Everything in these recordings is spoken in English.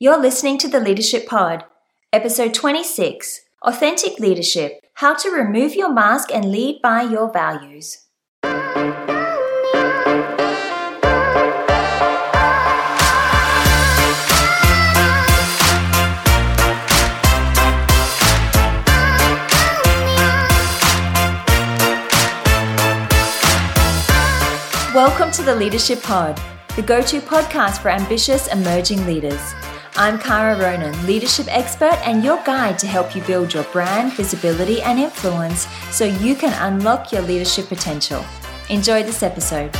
You're listening to the Leadership Pod, episode 26 Authentic Leadership How to Remove Your Mask and Lead by Your Values. Welcome to the Leadership Pod, the go to podcast for ambitious emerging leaders. I'm Kara Ronan, leadership expert and your guide to help you build your brand, visibility, and influence so you can unlock your leadership potential. Enjoy this episode.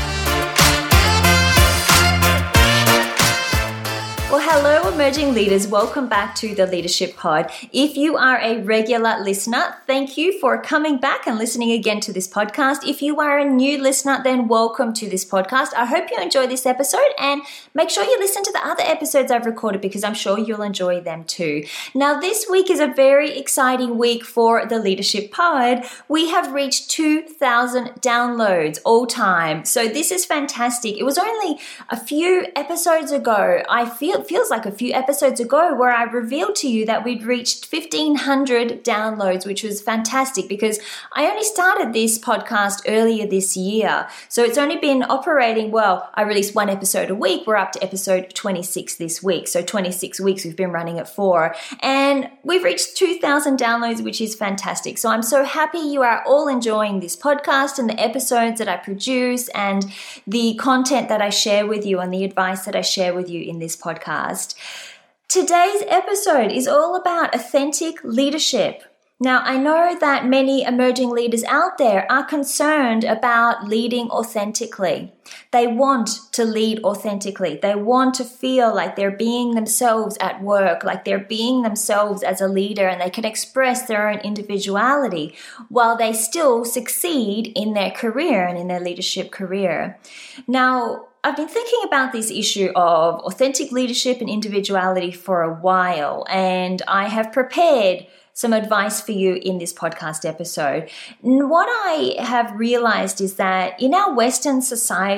Well, hello, emerging leaders. Welcome back to the Leadership Pod. If you are a regular listener, thank you for coming back and listening again to this podcast. If you are a new listener, then welcome to this podcast. I hope you enjoy this episode and make sure you listen to the other episodes I've recorded because I'm sure you'll enjoy them too. Now, this week is a very exciting week for the Leadership Pod. We have reached 2,000 downloads all time. So, this is fantastic. It was only a few episodes ago. I feel it feels like a few episodes ago where I revealed to you that we'd reached 1500 downloads, which was fantastic because I only started this podcast earlier this year. So it's only been operating well. I release one episode a week. We're up to episode 26 this week. So 26 weeks we've been running it for. And we've reached 2000 downloads, which is fantastic. So I'm so happy you are all enjoying this podcast and the episodes that I produce and the content that I share with you and the advice that I share with you in this podcast podcast. Today's episode is all about authentic leadership. Now, I know that many emerging leaders out there are concerned about leading authentically. They want to lead authentically. They want to feel like they're being themselves at work, like they're being themselves as a leader, and they can express their own individuality while they still succeed in their career and in their leadership career. Now, I've been thinking about this issue of authentic leadership and individuality for a while, and I have prepared some advice for you in this podcast episode. What I have realized is that in our Western society,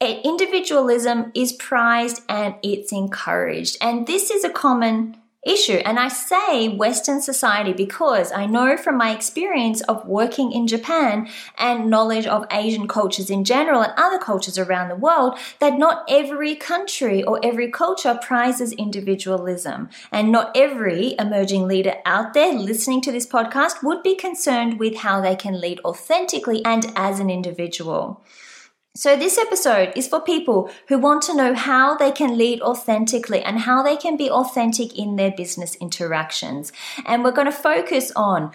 individualism is prized and it's encouraged. And this is a common issue. And I say Western society because I know from my experience of working in Japan and knowledge of Asian cultures in general and other cultures around the world that not every country or every culture prizes individualism. And not every emerging leader out there listening to this podcast would be concerned with how they can lead authentically and as an individual. So, this episode is for people who want to know how they can lead authentically and how they can be authentic in their business interactions. And we're going to focus on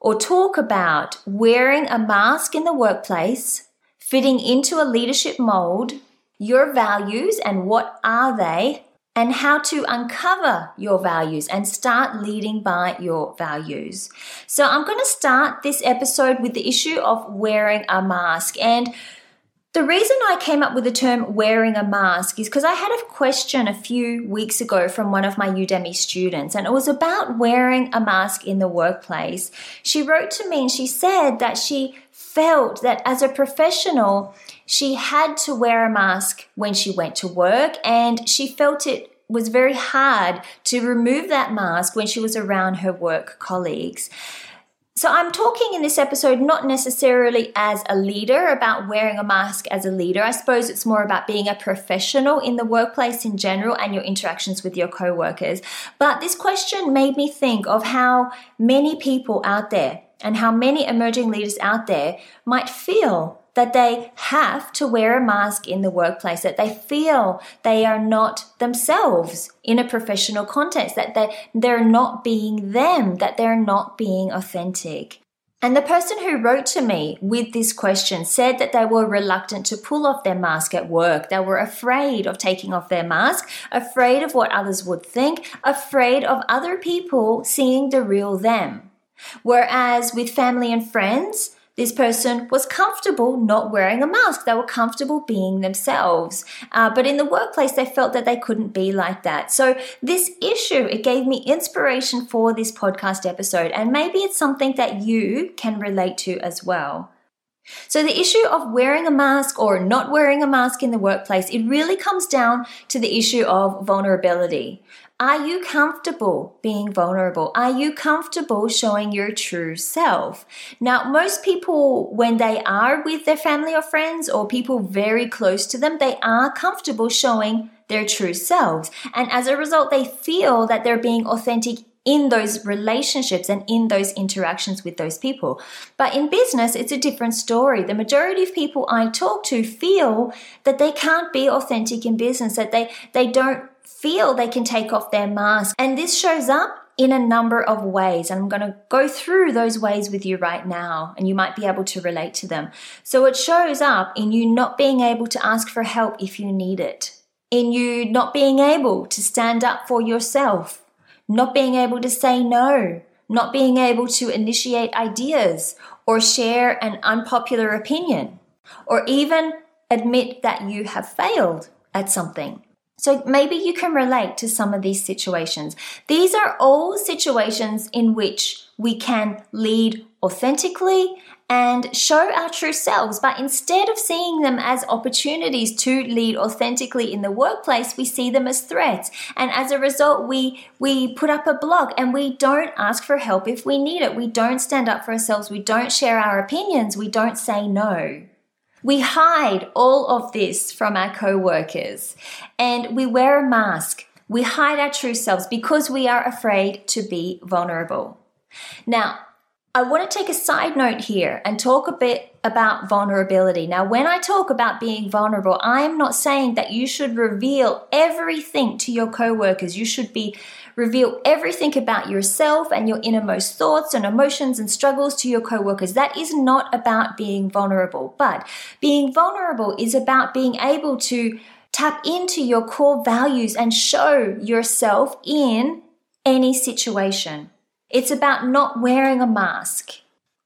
or talk about wearing a mask in the workplace, fitting into a leadership mold, your values and what are they, and how to uncover your values and start leading by your values. So, I'm going to start this episode with the issue of wearing a mask. And the reason I came up with the term wearing a mask is because I had a question a few weeks ago from one of my Udemy students, and it was about wearing a mask in the workplace. She wrote to me and she said that she felt that as a professional, she had to wear a mask when she went to work, and she felt it was very hard to remove that mask when she was around her work colleagues. So, I'm talking in this episode not necessarily as a leader about wearing a mask as a leader. I suppose it's more about being a professional in the workplace in general and your interactions with your co workers. But this question made me think of how many people out there and how many emerging leaders out there might feel that they have to wear a mask in the workplace, that they feel they are not themselves in a professional context, that they, they're not being them, that they're not being authentic. And the person who wrote to me with this question said that they were reluctant to pull off their mask at work. They were afraid of taking off their mask, afraid of what others would think, afraid of other people seeing the real them. Whereas with family and friends, this person was comfortable not wearing a mask. They were comfortable being themselves. Uh, but in the workplace, they felt that they couldn't be like that. So this issue, it gave me inspiration for this podcast episode. And maybe it's something that you can relate to as well. So the issue of wearing a mask or not wearing a mask in the workplace, it really comes down to the issue of vulnerability. Are you comfortable being vulnerable? Are you comfortable showing your true self? Now, most people, when they are with their family or friends or people very close to them, they are comfortable showing their true selves. And as a result, they feel that they're being authentic in those relationships and in those interactions with those people. But in business, it's a different story. The majority of people I talk to feel that they can't be authentic in business, that they, they don't feel they can take off their mask. And this shows up in a number of ways. And I'm going to go through those ways with you right now, and you might be able to relate to them. So it shows up in you not being able to ask for help if you need it, in you not being able to stand up for yourself not being able to say no, not being able to initiate ideas or share an unpopular opinion, or even admit that you have failed at something. So maybe you can relate to some of these situations. These are all situations in which we can lead authentically and show our true selves. But instead of seeing them as opportunities to lead authentically in the workplace, we see them as threats. And as a result, we, we put up a blog and we don't ask for help if we need it. We don't stand up for ourselves. We don't share our opinions. We don't say no. We hide all of this from our co-workers and we wear a mask. We hide our true selves because we are afraid to be vulnerable. Now, I want to take a side note here and talk a bit about vulnerability. Now, when I talk about being vulnerable, I am not saying that you should reveal everything to your coworkers. You should be reveal everything about yourself and your innermost thoughts and emotions and struggles to your coworkers. That is not about being vulnerable. But being vulnerable is about being able to tap into your core values and show yourself in any situation. It's about not wearing a mask.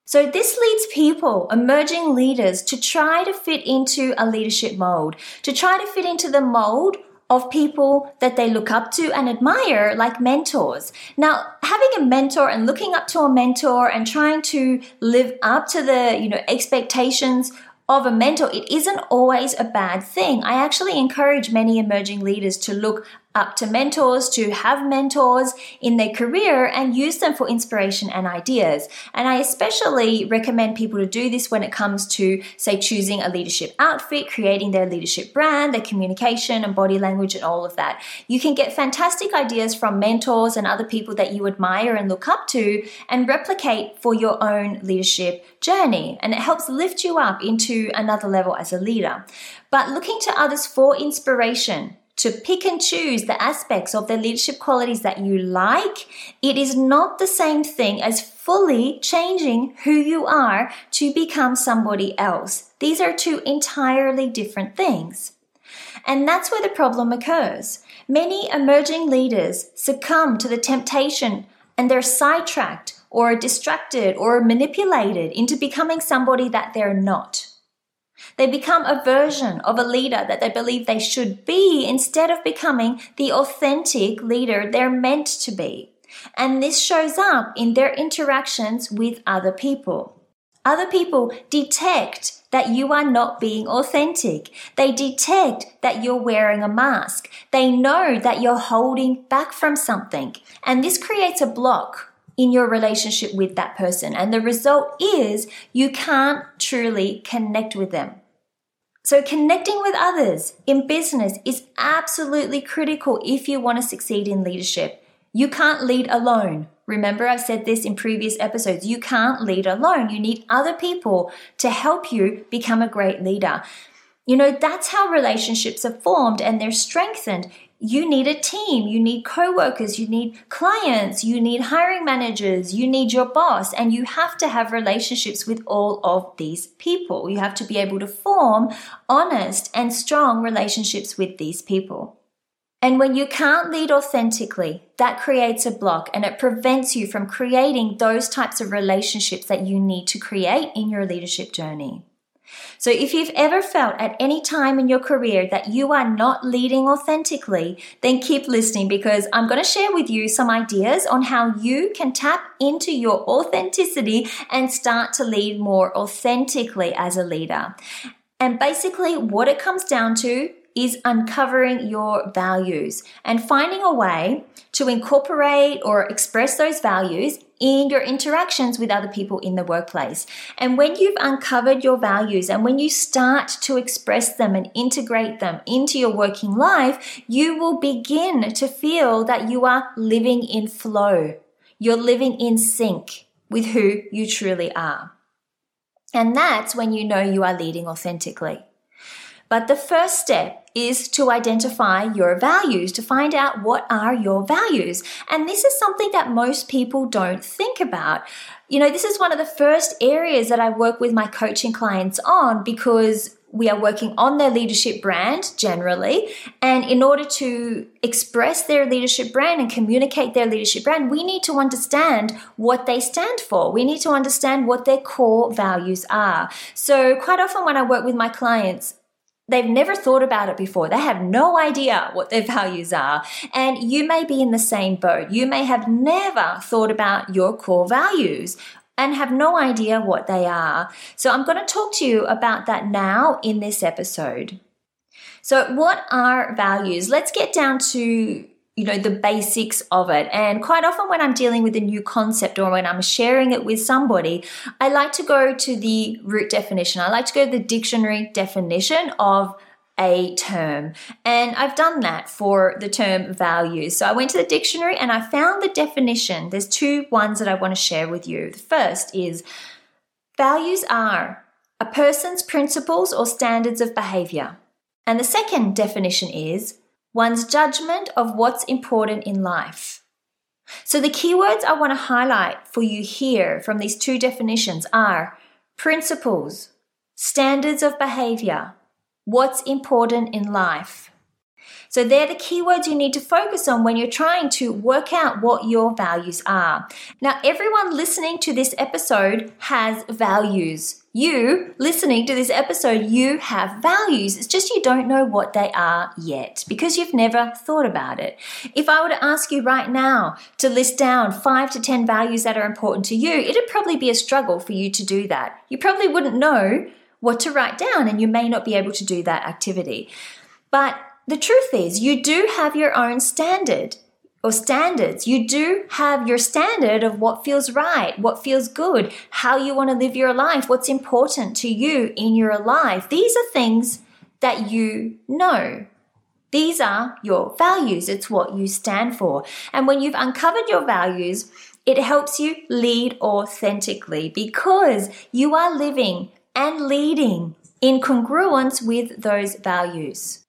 So, this leads people, emerging leaders, to try to fit into a leadership mold, to try to fit into the mold of people that they look up to and admire, like mentors. Now, having a mentor and looking up to a mentor and trying to live up to the, you know, expectations of a mentor, it isn't always a bad thing. I actually encourage many emerging leaders to look up to mentors, to have mentors in their career and use them for inspiration and ideas. And I especially recommend people to do this when it comes to, say, choosing a leadership outfit, creating their leadership brand, their communication and body language, and all of that. You can get fantastic ideas from mentors and other people that you admire and look up to and replicate for your own leadership journey. And it helps lift you up into another level as a leader. But looking to others for inspiration, to pick and choose the aspects of the leadership qualities that you like, it is not the same thing as fully changing who you are to become somebody else. These are two entirely different things. And that's where the problem occurs. Many emerging leaders succumb to the temptation and they're sidetracked or distracted or manipulated into becoming somebody that they're not. They become a version of a leader that they believe they should be instead of becoming the authentic leader they're meant to be. And this shows up in their interactions with other people. Other people detect that you are not being authentic. They detect that you're wearing a mask. They know that you're holding back from something. And this creates a block in your relationship with that person. And the result is you can't truly connect with them. So, connecting with others in business is absolutely critical if you want to succeed in leadership. You can't lead alone. Remember, I've said this in previous episodes. You can't lead alone. You need other people to help you become a great leader. You know, that's how relationships are formed and they're strengthened you need a team, you need co-workers, you need clients, you need hiring managers, you need your boss, and you have to have relationships with all of these people. You have to be able to form honest and strong relationships with these people. And when you can't lead authentically, that creates a block and it prevents you from creating those types of relationships that you need to create in your leadership journey. So, if you've ever felt at any time in your career that you are not leading authentically, then keep listening because I'm going to share with you some ideas on how you can tap into your authenticity and start to lead more authentically as a leader. And basically, what it comes down to is uncovering your values and finding a way to incorporate or express those values in your interactions with other people in the workplace. And when you've uncovered your values and when you start to express them and integrate them into your working life, you will begin to feel that you are living in flow. You're living in sync with who you truly are. And that's when you know you are leading authentically. But the first step is to identify your values, to find out what are your values. And this is something that most people don't think about. You know, this is one of the first areas that I work with my coaching clients on because we are working on their leadership brand generally. And in order to express their leadership brand and communicate their leadership brand, we need to understand what they stand for. We need to understand what their core values are. So, quite often when I work with my clients, They've never thought about it before. They have no idea what their values are. And you may be in the same boat. You may have never thought about your core values and have no idea what they are. So I'm going to talk to you about that now in this episode. So, what are values? Let's get down to you know the basics of it. And quite often when i'm dealing with a new concept or when i'm sharing it with somebody i like to go to the root definition. I like to go to the dictionary definition of a term. And i've done that for the term values. So i went to the dictionary and i found the definition. There's two ones that i want to share with you. The first is values are a person's principles or standards of behavior. And the second definition is one's judgment of what's important in life. So, the keywords I want to highlight for you here from these two definitions are principles, standards of behavior, what's important in life. So, they're the keywords you need to focus on when you're trying to work out what your values are. Now, everyone listening to this episode has values. You, listening to this episode, you have values. It's just you don't know what they are yet because you've never thought about it. If I were to ask you right now to list down five to 10 values that are important to you, it'd probably be a struggle for you to do that. You probably wouldn't know what to write down and you may not be able to do that activity. But the truth is, you do have your own standard or standards. You do have your standard of what feels right, what feels good, how you want to live your life, what's important to you in your life. These are things that you know. These are your values. It's what you stand for. And when you've uncovered your values, it helps you lead authentically because you are living and leading in congruence with those values.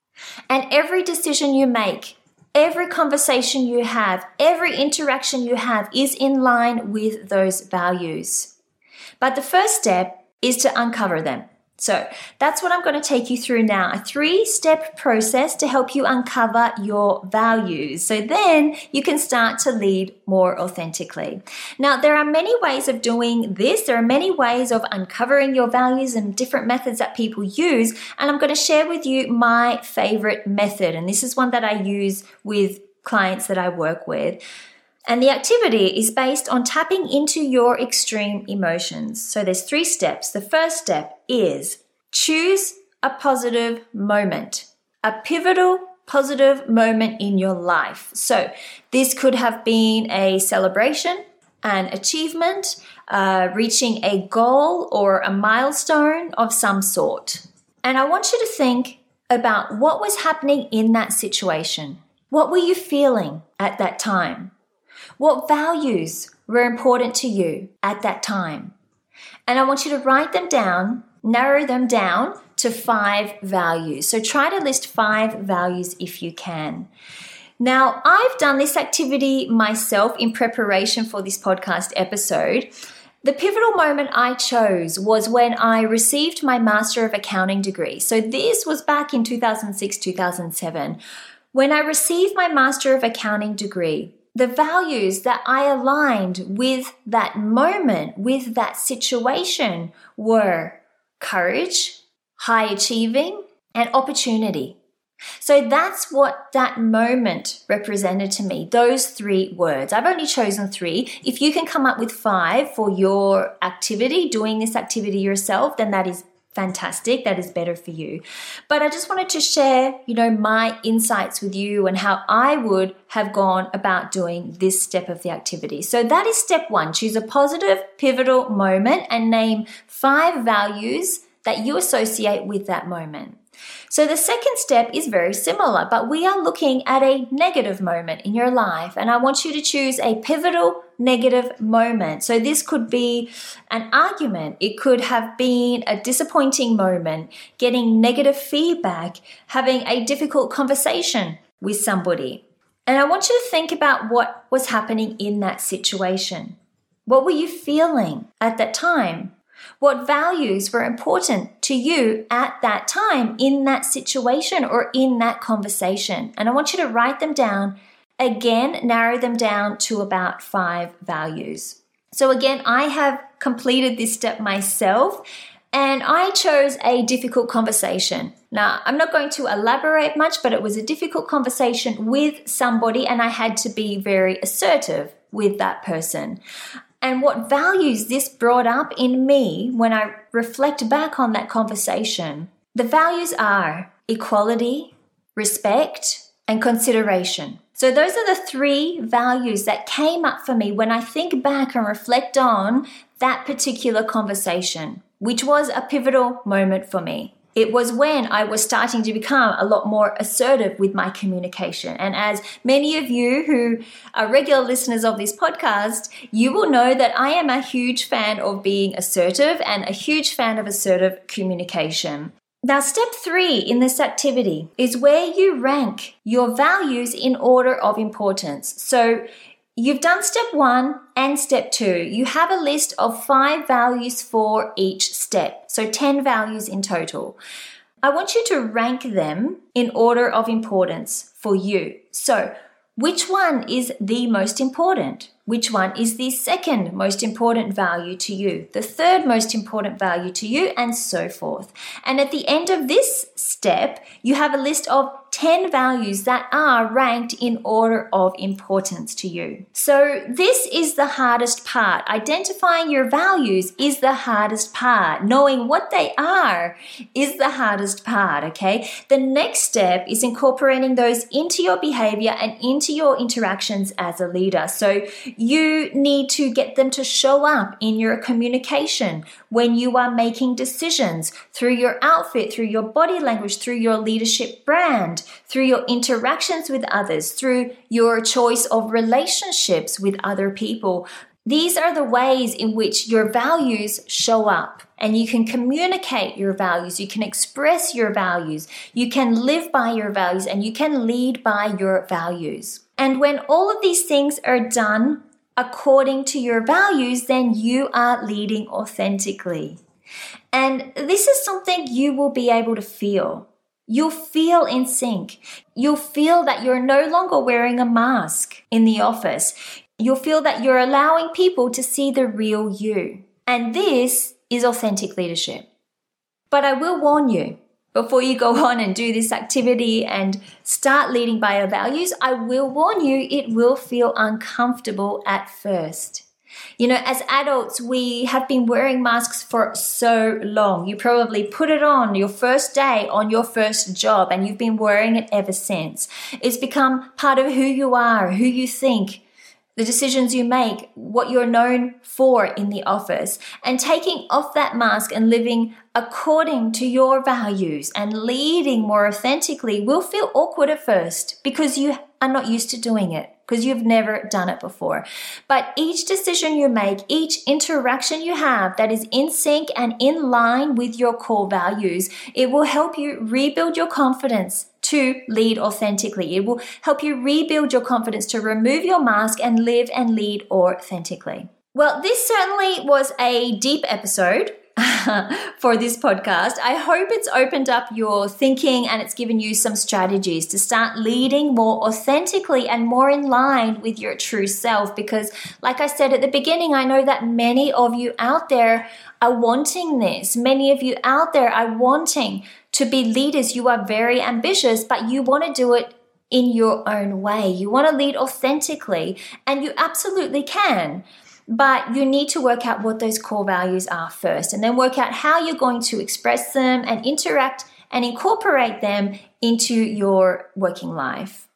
And every decision you make, every conversation you have, every interaction you have is in line with those values. But the first step is to uncover them. So that's what I'm going to take you through now a three step process to help you uncover your values. So then you can start to lead more authentically. Now, there are many ways of doing this. There are many ways of uncovering your values and different methods that people use. And I'm going to share with you my favorite method. And this is one that I use with clients that I work with. And the activity is based on tapping into your extreme emotions. So there's three steps. The first step is choose a positive moment, a pivotal positive moment in your life. So this could have been a celebration, an achievement, uh, reaching a goal or a milestone of some sort. And I want you to think about what was happening in that situation. What were you feeling at that time? What values were important to you at that time? And I want you to write them down, narrow them down to five values. So try to list five values if you can. Now, I've done this activity myself in preparation for this podcast episode. The pivotal moment I chose was when I received my Master of Accounting degree. So, this was back in 2006 2007. When I received my Master of Accounting degree, the values that I aligned with that moment, with that situation were courage, high achieving, and opportunity. So that's what that moment represented to me, those three words. I've only chosen three. If you can come up with five for your activity, doing this activity yourself, then that is fantastic. That is better for you. But I just wanted to share, you know, my insights with you and how I would have gone about doing this step of the activity. So that is step one. Choose a positive, pivotal moment and name five values that you associate with that moment. So the second step is very similar, but we are looking at a negative moment in your life. And I want you to choose a pivotal negative moment. So this could be an argument. It could have been a disappointing moment, getting negative feedback, having a difficult conversation with somebody. And I want you to think about what was happening in that situation. What were you feeling at that time? What values were important to you at that time in that situation or in that conversation? And I want you to write them down. Again, narrow them down to about five values. So, again, I have completed this step myself and I chose a difficult conversation. Now, I'm not going to elaborate much, but it was a difficult conversation with somebody, and I had to be very assertive with that person and what values this brought up in me when I reflect back on that conversation. The values are equality, respect, and consideration. So, those are the three values that came up for me when I think back and reflect on that particular conversation, which was a pivotal moment for me it was when I was starting to become a lot more assertive with my communication. And as many of you who are regular listeners of this podcast, you will know that I am a huge fan of being assertive and a huge fan of assertive communication. Now, step three in this activity is where you rank your values in order of importance. So You've done step one and step two. You have a list of five values for each step, so 10 values in total. I want you to rank them in order of importance for you. So, which one is the most important? Which one is the second most important value to you? The third most important value to you, and so forth. And at the end of this step, you have a list of 10 values that are ranked in order of importance to you. So, this is the hardest part. Identifying your values is the hardest part. Knowing what they are is the hardest part, okay? The next step is incorporating those into your behavior and into your interactions as a leader. So, you need to get them to show up in your communication when you are making decisions through your outfit, through your body language, through your leadership brand through your interactions with others, through your choice of relationships with other people. These are the ways in which your values show up. And you can communicate your values, you can express your values, you can live by your values, and you can lead by your values. And when all of these things are done according to your values, then you are leading authentically. And this is something you will be able to feel. You'll feel in sync. You'll feel that you're no longer wearing a mask in the office. You'll feel that you're allowing people to see the real you. And this is authentic leadership. But I will warn you, before you go on and do this activity and start leading by your values, I will warn you it will feel uncomfortable at first. You know, as adults, we have been wearing masks for so long. You probably put it on your first day on your first job and you've been wearing it ever since. It's become part of who you are, who you think, the decisions you make, what you're known for in the office, and taking off that mask and living according to your values and leading more authentically will feel awkward at first because you are not used to doing it because you've never done it before. But each decision you make, each interaction you have that is in sync and in line with your core values, it will help you rebuild your confidence to lead authentically. It will help you rebuild your confidence to remove your mask and live and lead authentically. Well, this certainly was a deep episode for this podcast. I hope it's opened up your thinking and it's given you some strategies to start leading more authentically and more in line with your true self. Because, like I said at the beginning, I know that many of you out there are wanting this. Many of you out there are wanting to be leaders. You are very ambitious, but you want to do it in your own way. You want to lead authentically, and you absolutely can. But you need to work out what those core values are first, and then work out how you're going to express them and interact and incorporate them into your working life.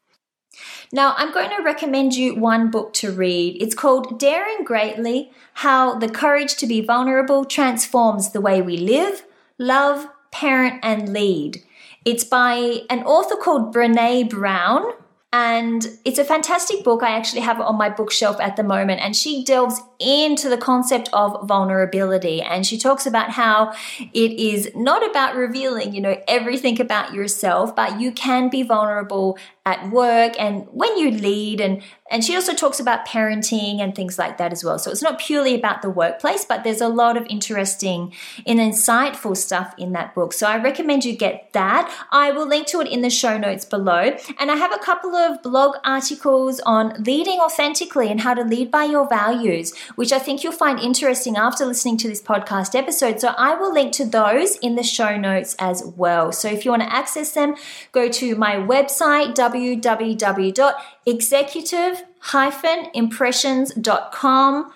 Now, I'm going to recommend you one book to read. It's called Daring Greatly How the Courage to Be Vulnerable Transforms the Way We Live, Love, Parent, and Lead. It's by an author called Brene Brown. And it's a fantastic book. I actually have on my bookshelf at the moment. And she delves into the concept of vulnerability. And she talks about how it is not about revealing, you know, everything about yourself, but you can be vulnerable at work and when you lead and and she also talks about parenting and things like that as well. So it's not purely about the workplace, but there's a lot of interesting and insightful stuff in that book. So I recommend you get that. I will link to it in the show notes below. And I have a couple of blog articles on leading authentically and how to lead by your values, which I think you'll find interesting after listening to this podcast episode. So I will link to those in the show notes as well. So if you want to access them, go to my website, www.executive-impressions.com.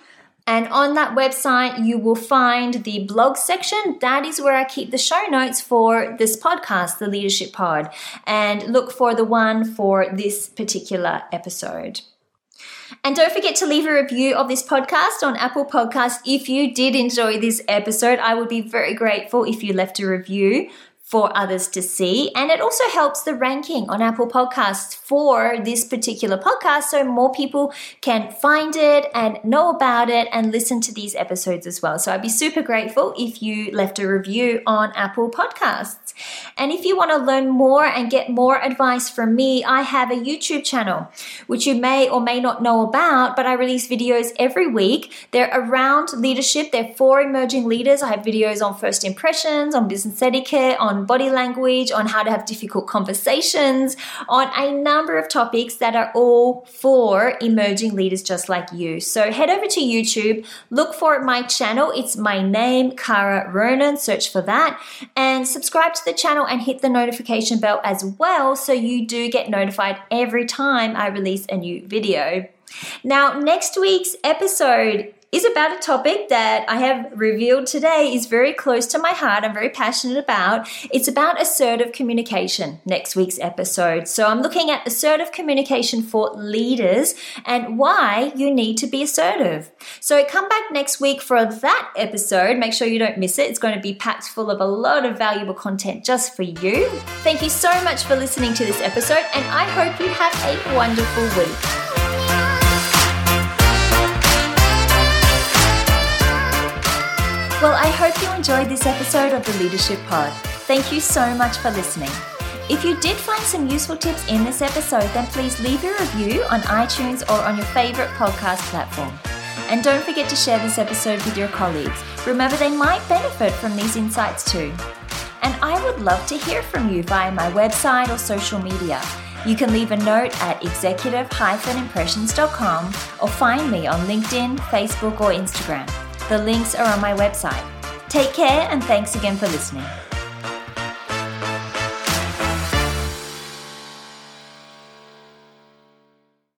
And on that website, you will find the blog section. That is where I keep the show notes for this podcast, the Leadership Pod. And look for the one for this particular episode. And don't forget to leave a review of this podcast on Apple Podcast. If you did enjoy this episode, I would be very grateful if you left a review for others to see. And it also helps the ranking on Apple Podcasts for this particular podcast so more people can find it and know about it and listen to these episodes as well. So I'd be super grateful if you left a review on Apple Podcasts. And if you want to learn more and get more advice from me, I have a YouTube channel, which you may or may not know about, but I release videos every week. They're around leadership. They're for emerging leaders. I have videos on first impressions, on business etiquette, on body language, on how to have difficult conversations, on a number of topics that are all for emerging leaders just like you. So head over to YouTube, look for my channel. It's my name, Kara Ronan. Search for that and subscribe to the channel and hit the notification bell as well so you do get notified every time I release a new video. Now, next week's episode is about a topic that I have revealed today is very close to my heart. I'm very passionate about. It's about assertive communication, next week's episode. So I'm looking at assertive communication for leaders and why you need to be assertive. So come back next week for that episode. Make sure you don't miss it. It's going to be packed full of a lot of valuable content just for you. Thank you so much for listening to this episode, and I hope you have a wonderful week. Enjoyed this episode of the Leadership Pod. Thank you so much for listening. If you did find some useful tips in this episode, then please leave a review on iTunes or on your favorite podcast platform. And don't forget to share this episode with your colleagues. Remember, they might benefit from these insights too. And I would love to hear from you via my website or social media. You can leave a note at executive-impressions.com or find me on LinkedIn, Facebook, or Instagram. The links are on my website. Take care and thanks again for listening.